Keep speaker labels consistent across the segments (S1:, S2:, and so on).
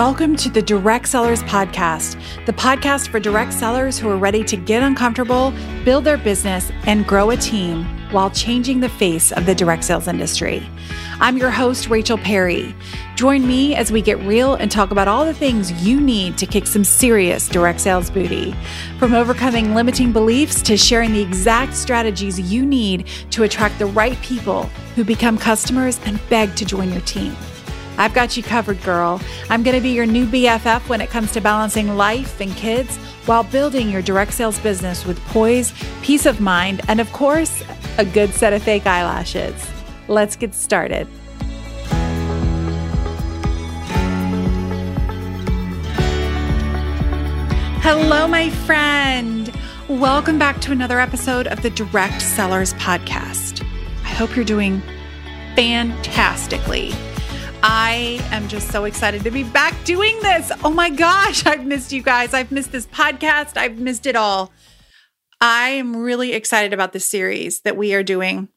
S1: Welcome to the Direct Sellers Podcast, the podcast for direct sellers who are ready to get uncomfortable, build their business, and grow a team while changing the face of the direct sales industry. I'm your host, Rachel Perry. Join me as we get real and talk about all the things you need to kick some serious direct sales booty. From overcoming limiting beliefs to sharing the exact strategies you need to attract the right people who become customers and beg to join your team. I've got you covered, girl. I'm going to be your new BFF when it comes to balancing life and kids while building your direct sales business with poise, peace of mind, and of course, a good set of fake eyelashes. Let's get started. Hello, my friend. Welcome back to another episode of the Direct Sellers Podcast. I hope you're doing fantastically. I am just so excited to be back doing this. Oh my gosh, I've missed you guys. I've missed this podcast. I've missed it all. I am really excited about the series that we are doing.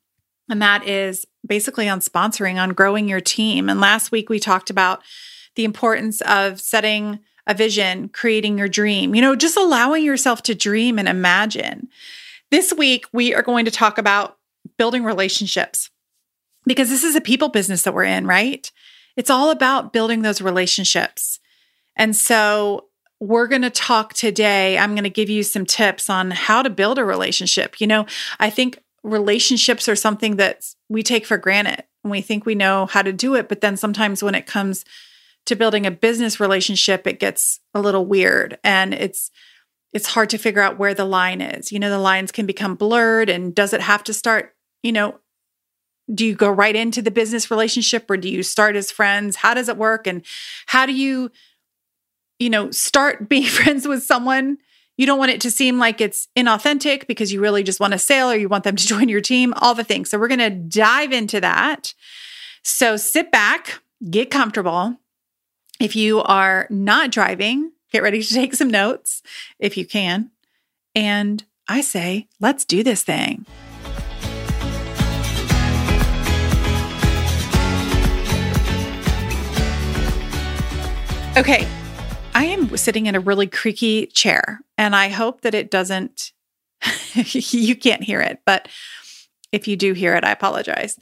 S1: And that is basically on sponsoring, on growing your team. And last week we talked about the importance of setting a vision, creating your dream, you know, just allowing yourself to dream and imagine. This week we are going to talk about building relationships because this is a people business that we're in, right? It's all about building those relationships. And so we're going to talk today. I'm going to give you some tips on how to build a relationship. You know, I think relationships are something that we take for granted and we think we know how to do it. But then sometimes when it comes to building a business relationship, it gets a little weird and it's, it's hard to figure out where the line is. You know, the lines can become blurred and does it have to start, you know, do you go right into the business relationship or do you start as friends? How does it work? And how do you you know start being friends with someone? You don't want it to seem like it's inauthentic because you really just want a sale or you want them to join your team all the things. So we're going to dive into that. So sit back get comfortable. If you are not driving get ready to take some notes if you can. And i say let's do this thing Okay. I am sitting in a really creaky chair and I hope that it doesn't, you can't hear it, but if you do hear it, I apologize.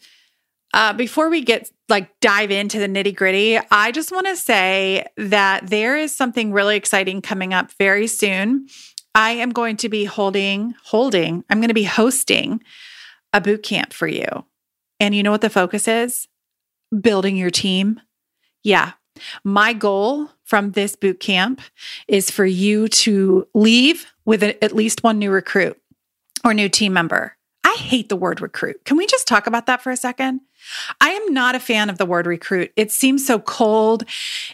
S1: Uh, before we get like dive into the nitty gritty, I just want to say that there is something really exciting coming up very soon. I am going to be holding, holding, I'm going to be hosting a boot camp for you. And you know what the focus is? Building your team. Yeah, my goal from this boot camp is for you to leave with at least one new recruit or new team member. I hate the word recruit. Can we just talk about that for a second? I am not a fan of the word recruit. It seems so cold.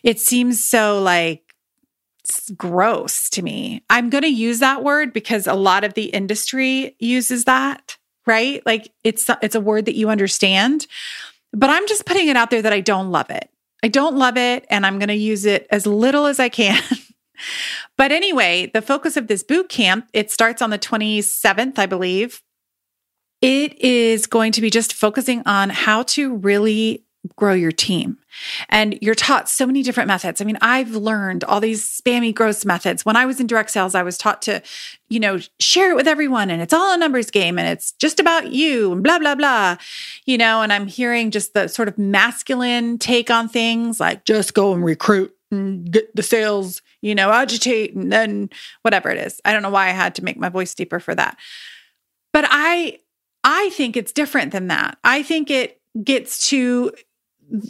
S1: It seems so like gross to me. I'm going to use that word because a lot of the industry uses that, right? Like it's it's a word that you understand. But I'm just putting it out there that I don't love it. I don't love it and I'm going to use it as little as I can. but anyway, the focus of this boot camp, it starts on the 27th, I believe. It is going to be just focusing on how to really grow your team. And you're taught so many different methods. I mean, I've learned all these spammy growth methods. When I was in direct sales, I was taught to, you know, share it with everyone and it's all a numbers game and it's just about you and blah, blah, blah, you know, and I'm hearing just the sort of masculine take on things like just go and recruit and get the sales, you know, agitate and then whatever it is. I don't know why I had to make my voice deeper for that. But I, I think it's different than that. I think it gets to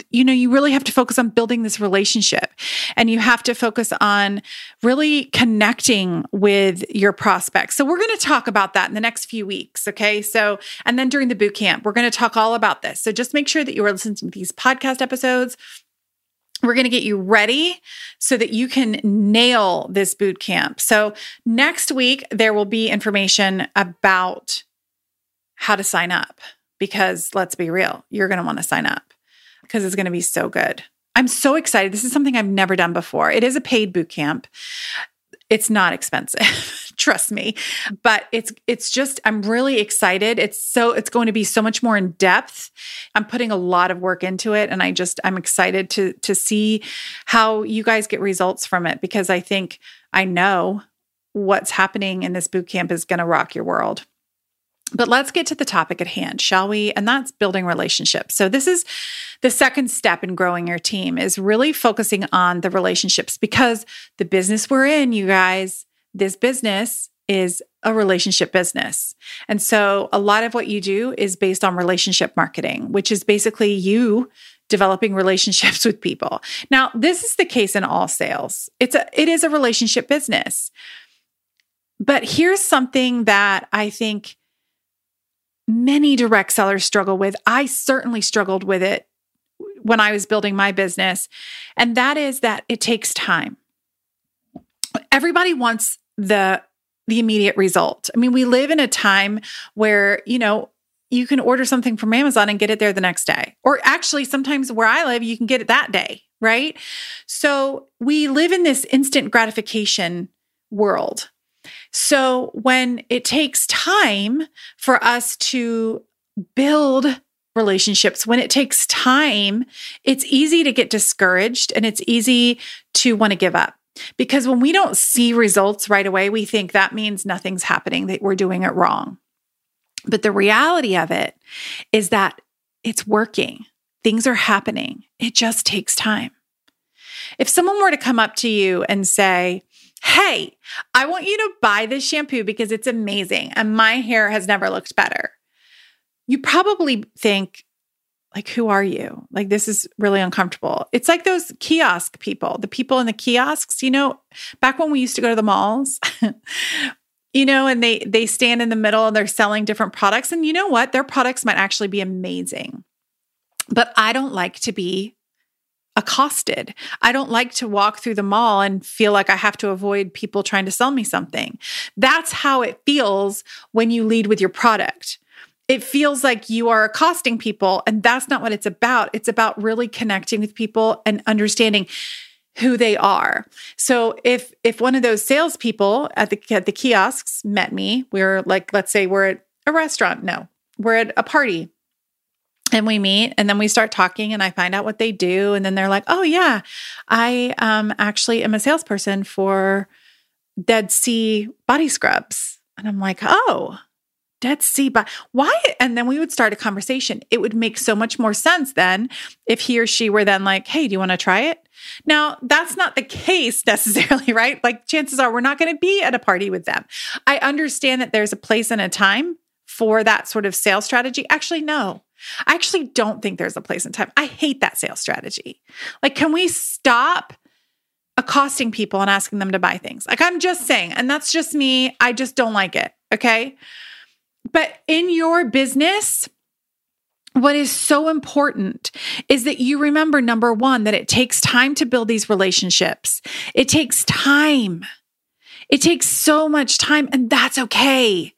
S1: you know, you really have to focus on building this relationship and you have to focus on really connecting with your prospects. So, we're going to talk about that in the next few weeks. Okay. So, and then during the boot camp, we're going to talk all about this. So, just make sure that you are listening to these podcast episodes. We're going to get you ready so that you can nail this boot camp. So, next week, there will be information about how to sign up because let's be real, you're going to want to sign up because it's going to be so good. I'm so excited. This is something I've never done before. It is a paid boot camp. it's not expensive trust me but it's it's just i'm really excited it's so it's going to be so much more in depth i'm putting a lot of work into it and i just i'm excited to to see how you guys get results from it because i think i know what's happening in this boot camp is going to rock your world but let's get to the topic at hand, shall we? And that's building relationships. So this is the second step in growing your team is really focusing on the relationships because the business we're in, you guys, this business is a relationship business. And so a lot of what you do is based on relationship marketing, which is basically you developing relationships with people. Now, this is the case in all sales. It's a it is a relationship business. But here's something that I think many direct sellers struggle with. I certainly struggled with it when I was building my business. And that is that it takes time. Everybody wants the the immediate result. I mean, we live in a time where, you know, you can order something from Amazon and get it there the next day. Or actually, sometimes where I live, you can get it that day, right? So we live in this instant gratification world. So when it takes time for us to build relationships, when it takes time, it's easy to get discouraged and it's easy to want to give up. Because when we don't see results right away, we think that means nothing's happening, that we're doing it wrong. But the reality of it is that it's working, things are happening. It just takes time. If someone were to come up to you and say, Hey, I want you to buy this shampoo because it's amazing and my hair has never looked better. You probably think, like, who are you? Like, this is really uncomfortable. It's like those kiosk people, the people in the kiosks, you know, back when we used to go to the malls. you know and they they stand in the middle and they're selling different products and you know what their products might actually be amazing but i don't like to be accosted. I don't like to walk through the mall and feel like I have to avoid people trying to sell me something. That's how it feels when you lead with your product. It feels like you are accosting people, and that's not what it's about. It's about really connecting with people and understanding who they are. So if if one of those salespeople at the at the kiosks met me, we're like, let's say we're at a restaurant. No, we're at a party and we meet and then we start talking and I find out what they do. And then they're like, oh, yeah, I um, actually am a salesperson for Dead Sea body scrubs. And I'm like, oh, Dead Sea, but why? And then we would start a conversation. It would make so much more sense then if he or she were then like, hey, do you want to try it? Now, that's not the case necessarily, right? Like, chances are we're not going to be at a party with them. I understand that there's a place and a time for that sort of sales strategy. Actually, no, I actually don't think there's a place and time. I hate that sales strategy. Like, can we stop accosting people and asking them to buy things? Like, I'm just saying, and that's just me. I just don't like it. Okay. But in your business, what is so important is that you remember number one, that it takes time to build these relationships. It takes time. It takes so much time, and that's okay.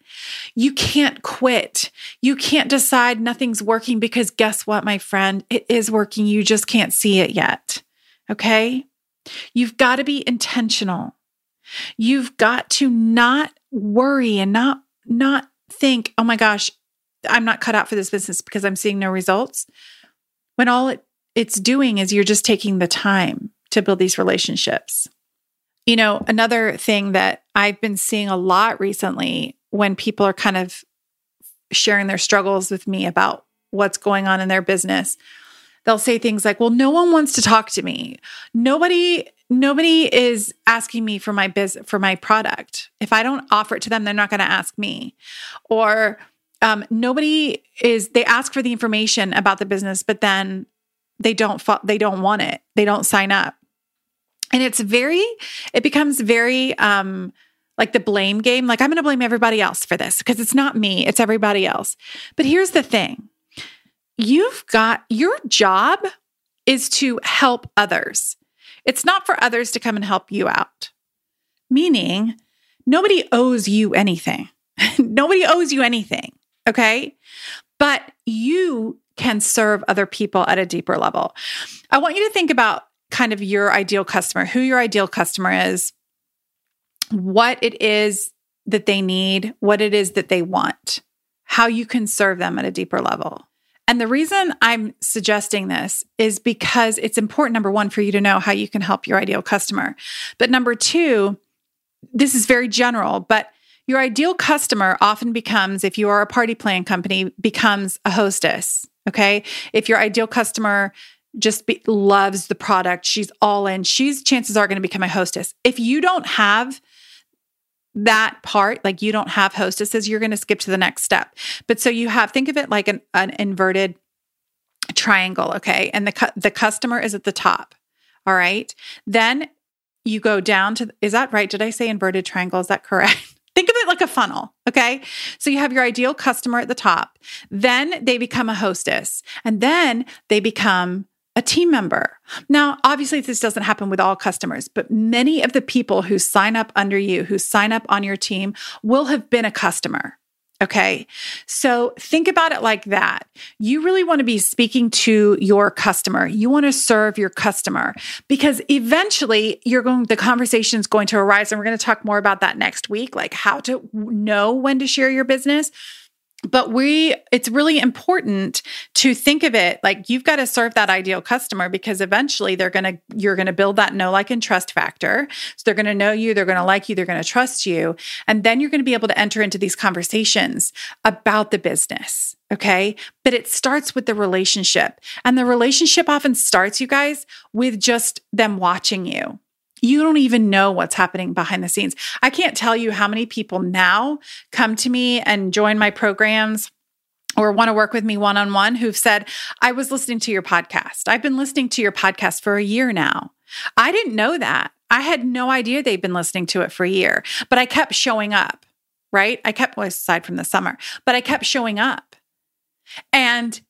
S1: You can't quit. You can't decide nothing's working because guess what, my friend? It is working. You just can't see it yet. Okay. You've got to be intentional. You've got to not worry and not, not think, oh my gosh, I'm not cut out for this business because I'm seeing no results. When all it, it's doing is you're just taking the time to build these relationships. You know, another thing that I've been seeing a lot recently when people are kind of sharing their struggles with me about what's going on in their business they'll say things like well no one wants to talk to me. Nobody nobody is asking me for my biz for my product. If i don't offer it to them they're not going to ask me. Or um, nobody is they ask for the information about the business but then they don't they don't want it. They don't sign up. And it's very it becomes very um like the blame game. Like, I'm going to blame everybody else for this because it's not me, it's everybody else. But here's the thing you've got your job is to help others, it's not for others to come and help you out. Meaning, nobody owes you anything. nobody owes you anything. Okay. But you can serve other people at a deeper level. I want you to think about kind of your ideal customer, who your ideal customer is, what it is that they need, what it is that they want, how you can serve them at a deeper level. And the reason I'm suggesting this is because it's important, number one, for you to know how you can help your ideal customer. But number two, this is very general, but your ideal customer often becomes, if you are a party plan company, becomes a hostess. Okay. If your ideal customer just be, loves the product, she's all in, she's chances are going to become a hostess. If you don't have that part, like you don't have hostesses, you're going to skip to the next step. But so you have, think of it like an, an inverted triangle, okay? And the cu- the customer is at the top. All right. Then you go down to is that right? Did I say inverted triangle? Is that correct? Think of it like a funnel, okay? So you have your ideal customer at the top. Then they become a hostess, and then they become a team member. Now, obviously, this doesn't happen with all customers, but many of the people who sign up under you, who sign up on your team, will have been a customer. Okay. So think about it like that. You really want to be speaking to your customer. You want to serve your customer because eventually you're going, the conversation is going to arise. And we're going to talk more about that next week, like how to know when to share your business but we it's really important to think of it like you've got to serve that ideal customer because eventually they're going to you're going to build that know like and trust factor. So they're going to know you they're going to like you they're going to trust you. And then you're going to be able to enter into these conversations about the business okay? But it starts with the relationship. And the relationship often starts you guys with just them watching you you don't even know what's happening behind the scenes. I can't tell you how many people now come to me and join my programs or want to work with me one on one who've said, I was listening to your podcast. I've been listening to your podcast for a year now. I didn't know that. I had no idea they'd been listening to it for a year, but I kept showing up, right? I kept, well, aside from the summer, but I kept showing up. And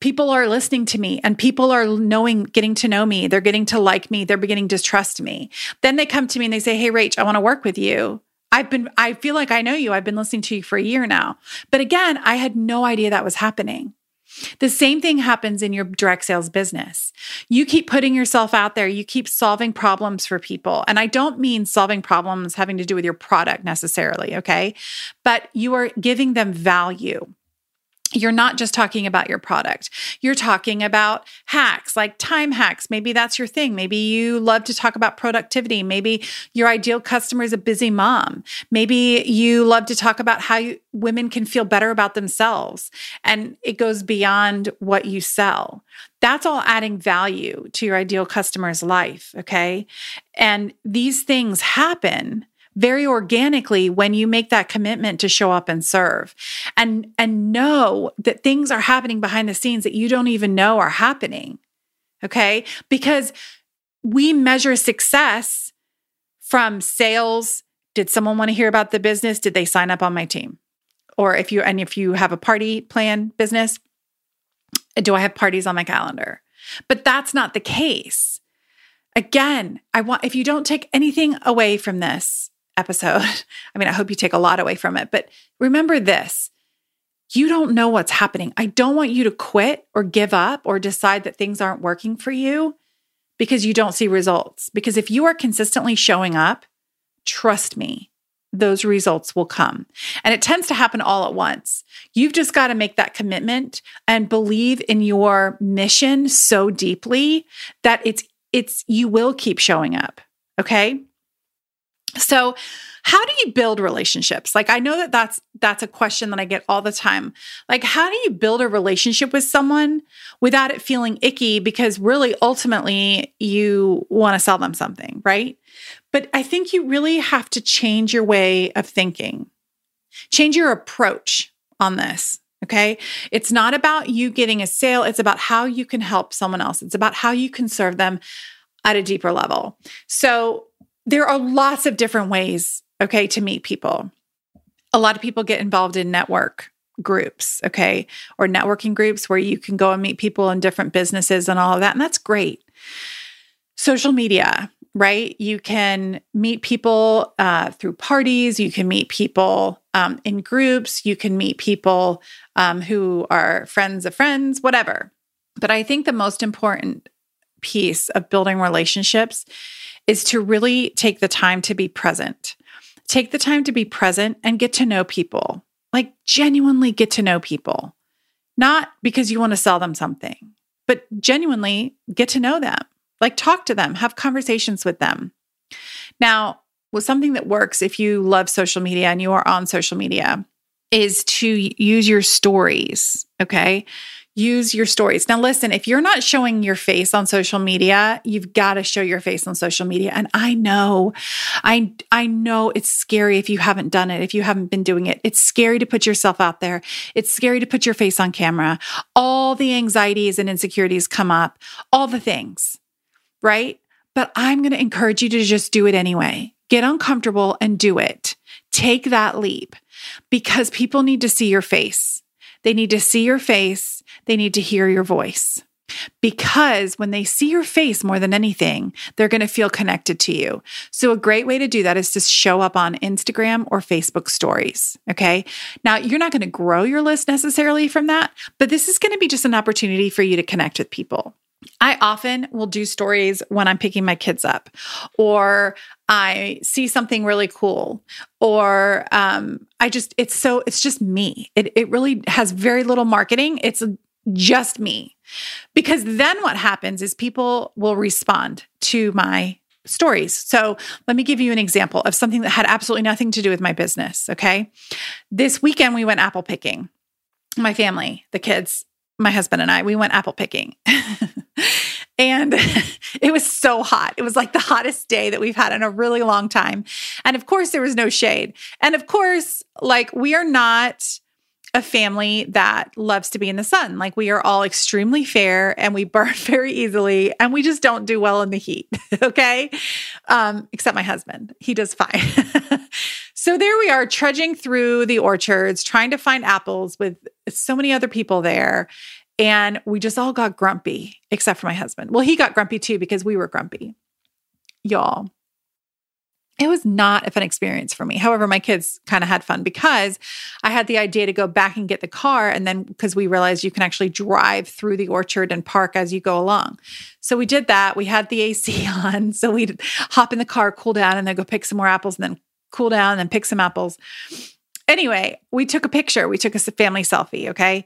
S1: people are listening to me and people are knowing, getting to know me. They're getting to like me. They're beginning to trust me. Then they come to me and they say, Hey, Rach, I want to work with you. I've been, I feel like I know you. I've been listening to you for a year now. But again, I had no idea that was happening. The same thing happens in your direct sales business. You keep putting yourself out there, you keep solving problems for people. And I don't mean solving problems having to do with your product necessarily, okay? But you are giving them value you're not just talking about your product. You're talking about hacks, like time hacks. Maybe that's your thing. Maybe you love to talk about productivity. Maybe your ideal customer is a busy mom. Maybe you love to talk about how you, women can feel better about themselves. And it goes beyond what you sell. That's all adding value to your ideal customer's life. Okay. And these things happen very organically when you make that commitment to show up and serve. And and know that things are happening behind the scenes that you don't even know are happening okay? Because we measure success from sales. Did someone want to hear about the business? Did they sign up on my team? Or if you and if you have a party plan business do i have parties on my calendar? But that's not the case. Again i want if you don't take anything away from this episode. I mean, I hope you take a lot away from it, but remember this you don't know what's happening. I don't want you to quit or give up or decide that things aren't working for you because you don't see results. Because if you are consistently showing up, trust me, those results will come. And it tends to happen all at once. You've just got to make that commitment and believe in your mission so deeply that it's it's you will keep showing up. Okay? So, how do you build relationships? Like I know that that's that's a question that I get all the time. Like how do you build a relationship with someone without it feeling icky because really ultimately you want to sell them something, right? But I think you really have to change your way of thinking. Change your approach on this. Okay. It's not about you getting a sale. It's about how you can help someone else. It's about how you can serve them at a deeper level. So there are lots of different ways, okay, to meet people. A lot of people get involved in network groups, okay, or networking groups where you can go and meet people in different businesses and all of that. And that's great. Social media, right? You can meet people uh, through parties, you can meet people um, in groups, you can meet people um, who are friends of friends, whatever. But I think the most important piece of building relationships is to really take the time to be present. Take the time to be present and get to know people. Like genuinely get to know people. Not because you want to sell them something, but genuinely get to know them. Like talk to them, have conversations with them. Now, with something that works if you love social media and you are on social media is to use your stories, okay? Use your stories. Now, listen, if you're not showing your face on social media, you've got to show your face on social media. And I know, I, I know it's scary if you haven't done it, if you haven't been doing it. It's scary to put yourself out there. It's scary to put your face on camera. All the anxieties and insecurities come up, all the things, right? But I'm going to encourage you to just do it anyway. Get uncomfortable and do it. Take that leap because people need to see your face. They need to see your face they need to hear your voice. Because when they see your face more than anything, they're going to feel connected to you. So, a great way to do that is to show up on Instagram or Facebook stories. Okay. Now, you're not going to grow your list necessarily from that, but this is going to be just an opportunity for you to connect with people. I often will do stories when I'm picking my kids up, or I see something really cool, or um, I just, it's so, it's just me. It, it really has very little marketing. It's just me. Because then what happens is people will respond to my stories. So let me give you an example of something that had absolutely nothing to do with my business. Okay. This weekend, we went apple picking. My family, the kids, my husband and I, we went apple picking. and it was so hot. It was like the hottest day that we've had in a really long time. And of course, there was no shade. And of course, like we are not a family that loves to be in the sun. Like we are all extremely fair and we burn very easily and we just don't do well in the heat. okay. Um, except my husband, he does fine. so there we are trudging through the orchards, trying to find apples with so many other people there. And we just all got grumpy, except for my husband. Well, he got grumpy too because we were grumpy. Y'all, it was not a fun experience for me. However, my kids kind of had fun because I had the idea to go back and get the car. And then because we realized you can actually drive through the orchard and park as you go along. So we did that. We had the AC on. So we'd hop in the car, cool down, and then go pick some more apples and then cool down and pick some apples. Anyway, we took a picture. We took a family selfie. Okay.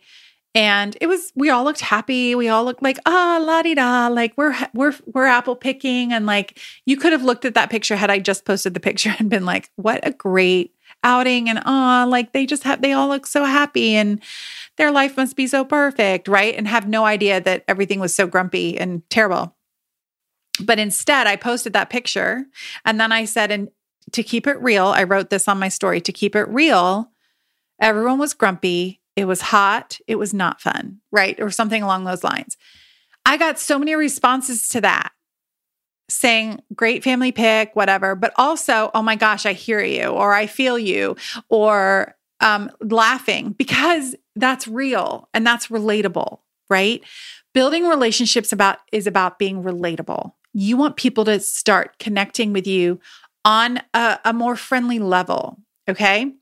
S1: And it was we all looked happy. We all looked like ah la di da, like we're we're we're apple picking, and like you could have looked at that picture had I just posted the picture and been like, what a great outing, and ah, like they just have they all look so happy, and their life must be so perfect, right? And have no idea that everything was so grumpy and terrible. But instead, I posted that picture, and then I said, and to keep it real, I wrote this on my story. To keep it real, everyone was grumpy it was hot, it was not fun, right? Or something along those lines. I got so many responses to that saying, great family pick, whatever, but also, oh my gosh, I hear you, or I feel you, or um, laughing because that's real and that's relatable, right? Building relationships about is about being relatable. You want people to start connecting with you on a, a more friendly level. Okay.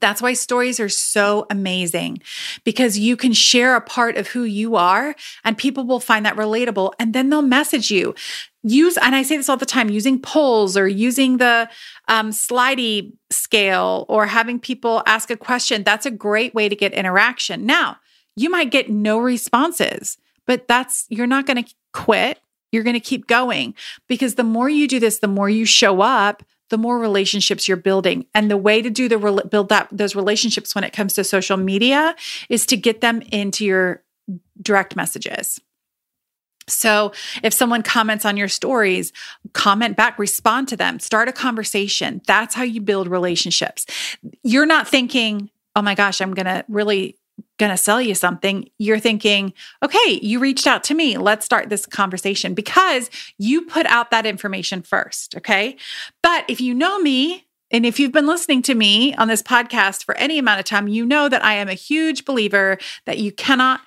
S1: That's why stories are so amazing because you can share a part of who you are and people will find that relatable and then they'll message you. Use, and I say this all the time using polls or using the um, slidey scale or having people ask a question. That's a great way to get interaction. Now, you might get no responses, but that's, you're not going to quit. You're going to keep going because the more you do this, the more you show up, the more relationships you're building. And the way to do the build that those relationships when it comes to social media is to get them into your direct messages. So, if someone comments on your stories, comment back, respond to them, start a conversation. That's how you build relationships. You're not thinking, oh my gosh, I'm going to really going to sell you something, you're thinking, okay, you reached out to me. Let's start this conversation because you put out that information first. Okay. But if you know me, and if you've been listening to me on this podcast for any amount of time, you know that I am a huge believer that you cannot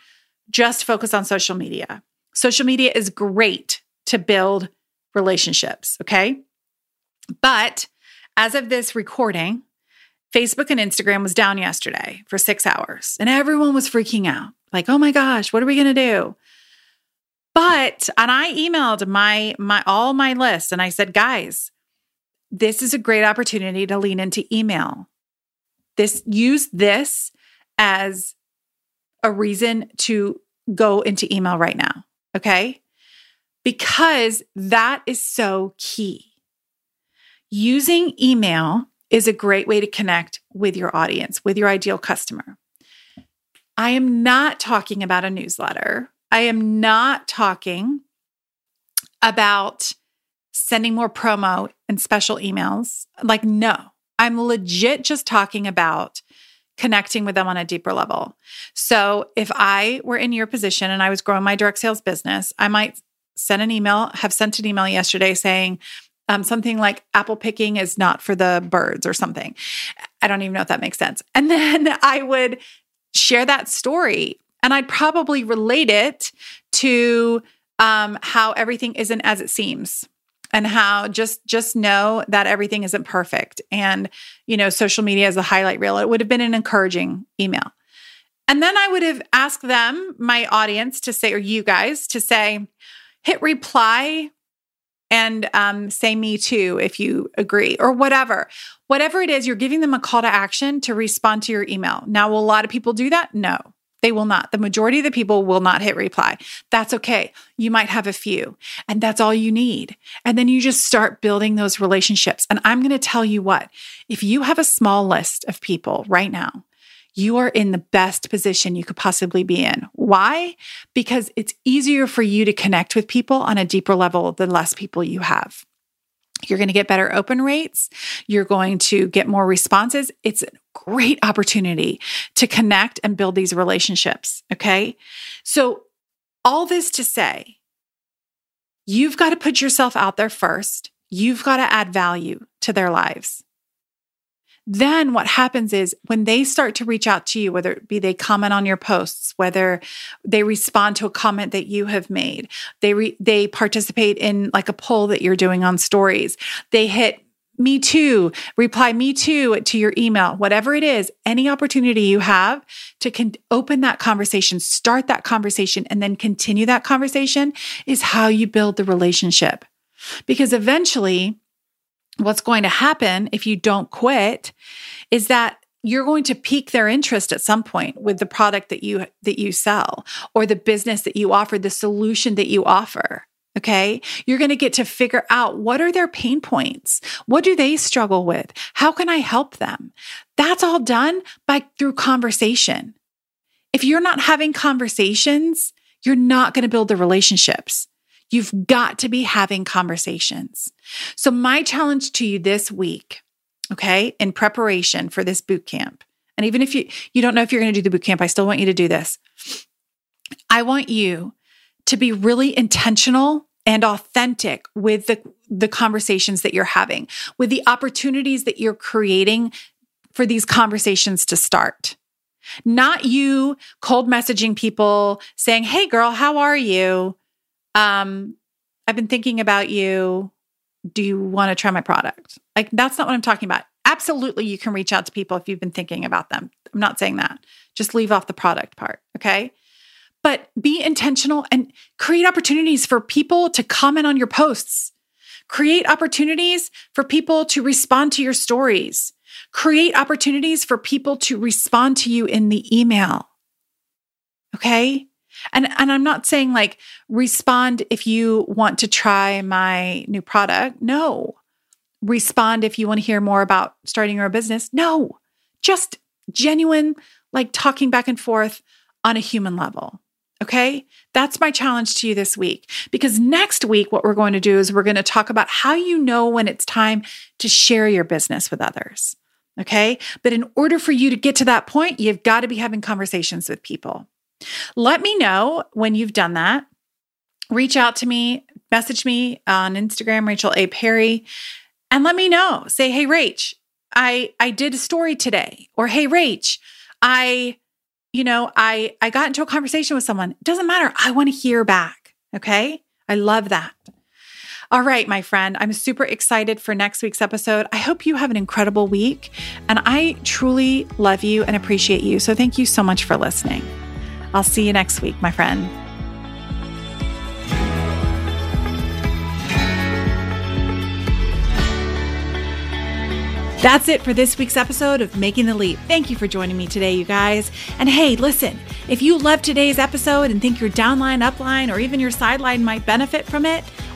S1: just focus on social media. Social media is great to build relationships. Okay. But as of this recording, Facebook and Instagram was down yesterday for six hours and everyone was freaking out. Like, oh my gosh, what are we going to do? But, and I emailed my, my, all my lists and I said, guys, this is a great opportunity to lean into email. This use this as a reason to go into email right now. Okay. Because that is so key. Using email is a great way to connect with your audience, with your ideal customer. I am not talking about a newsletter. I am not talking about sending more promo and special emails. Like, no, I'm legit just talking about connecting with them on a deeper level. So if I were in your position and I was growing my direct sales business, I might send an email, have sent an email yesterday saying, um, something like apple picking is not for the birds or something. I don't even know if that makes sense. And then I would share that story and I'd probably relate it to um, how everything isn't as it seems and how just just know that everything isn't perfect and you know social media is a highlight reel it would have been an encouraging email and then i would have asked them my audience to say or you guys to say hit reply and um, say me too if you agree or whatever whatever it is you're giving them a call to action to respond to your email now will a lot of people do that no they will not. The majority of the people will not hit reply. That's okay. You might have a few, and that's all you need. And then you just start building those relationships. And I'm going to tell you what if you have a small list of people right now, you are in the best position you could possibly be in. Why? Because it's easier for you to connect with people on a deeper level the less people you have. You're going to get better open rates. You're going to get more responses. It's a great opportunity to connect and build these relationships. Okay. So, all this to say, you've got to put yourself out there first. You've got to add value to their lives then what happens is when they start to reach out to you, whether it be they comment on your posts, whether they respond to a comment that you have made, they re- they participate in like a poll that you're doing on stories, they hit me too, reply me too to your email, whatever it is, any opportunity you have to con- open that conversation, start that conversation, and then continue that conversation is how you build the relationship. Because eventually, what's going to happen if you don't quit is that you're going to pique their interest at some point with the product that you that you sell or the business that you offer the solution that you offer okay? You're going to get to figure out what are their pain points? What do they struggle with? How can i help them? That's all done by through conversation. If you're not having conversations you're not going to build the relationships You've got to be having conversations. So, my challenge to you this week, okay, in preparation for this boot camp, and even if you, you don't know if you're going to do the boot camp, I still want you to do this. I want you to be really intentional and authentic with the, the conversations that you're having, with the opportunities that you're creating for these conversations to start. Not you cold messaging people saying, Hey, girl, how are you? Um, I've been thinking about you. Do you want to try my product? Like, that's not what I'm talking about. Absolutely, you can reach out to people if you've been thinking about them. I'm not saying that. Just leave off the product part. Okay. But be intentional and create opportunities for people to comment on your posts. Create opportunities for people to respond to your stories. Create opportunities for people to respond to you in the email. Okay. And and I'm not saying like respond if you want to try my new product. No. Respond if you want to hear more about starting your business. No. Just genuine like talking back and forth on a human level. Okay? That's my challenge to you this week. Because next week, what we're going to do is we're going to talk about how you know when it's time to share your business with others. Okay? But in order for you to get to that point, you've got to be having conversations with people. Let me know when you've done that. Reach out to me, message me on Instagram, Rachel A. Perry, and let me know. Say, hey, Rach, I I did a story today. Or hey, Rach, I, you know, I I got into a conversation with someone. It doesn't matter. I want to hear back. Okay. I love that. All right, my friend, I'm super excited for next week's episode. I hope you have an incredible week, and I truly love you and appreciate you. So, thank you so much for listening. I'll see you next week, my friend. That's it for this week's episode of Making the Leap. Thank you for joining me today, you guys. And hey, listen, if you love today's episode and think your downline, upline, or even your sideline might benefit from it,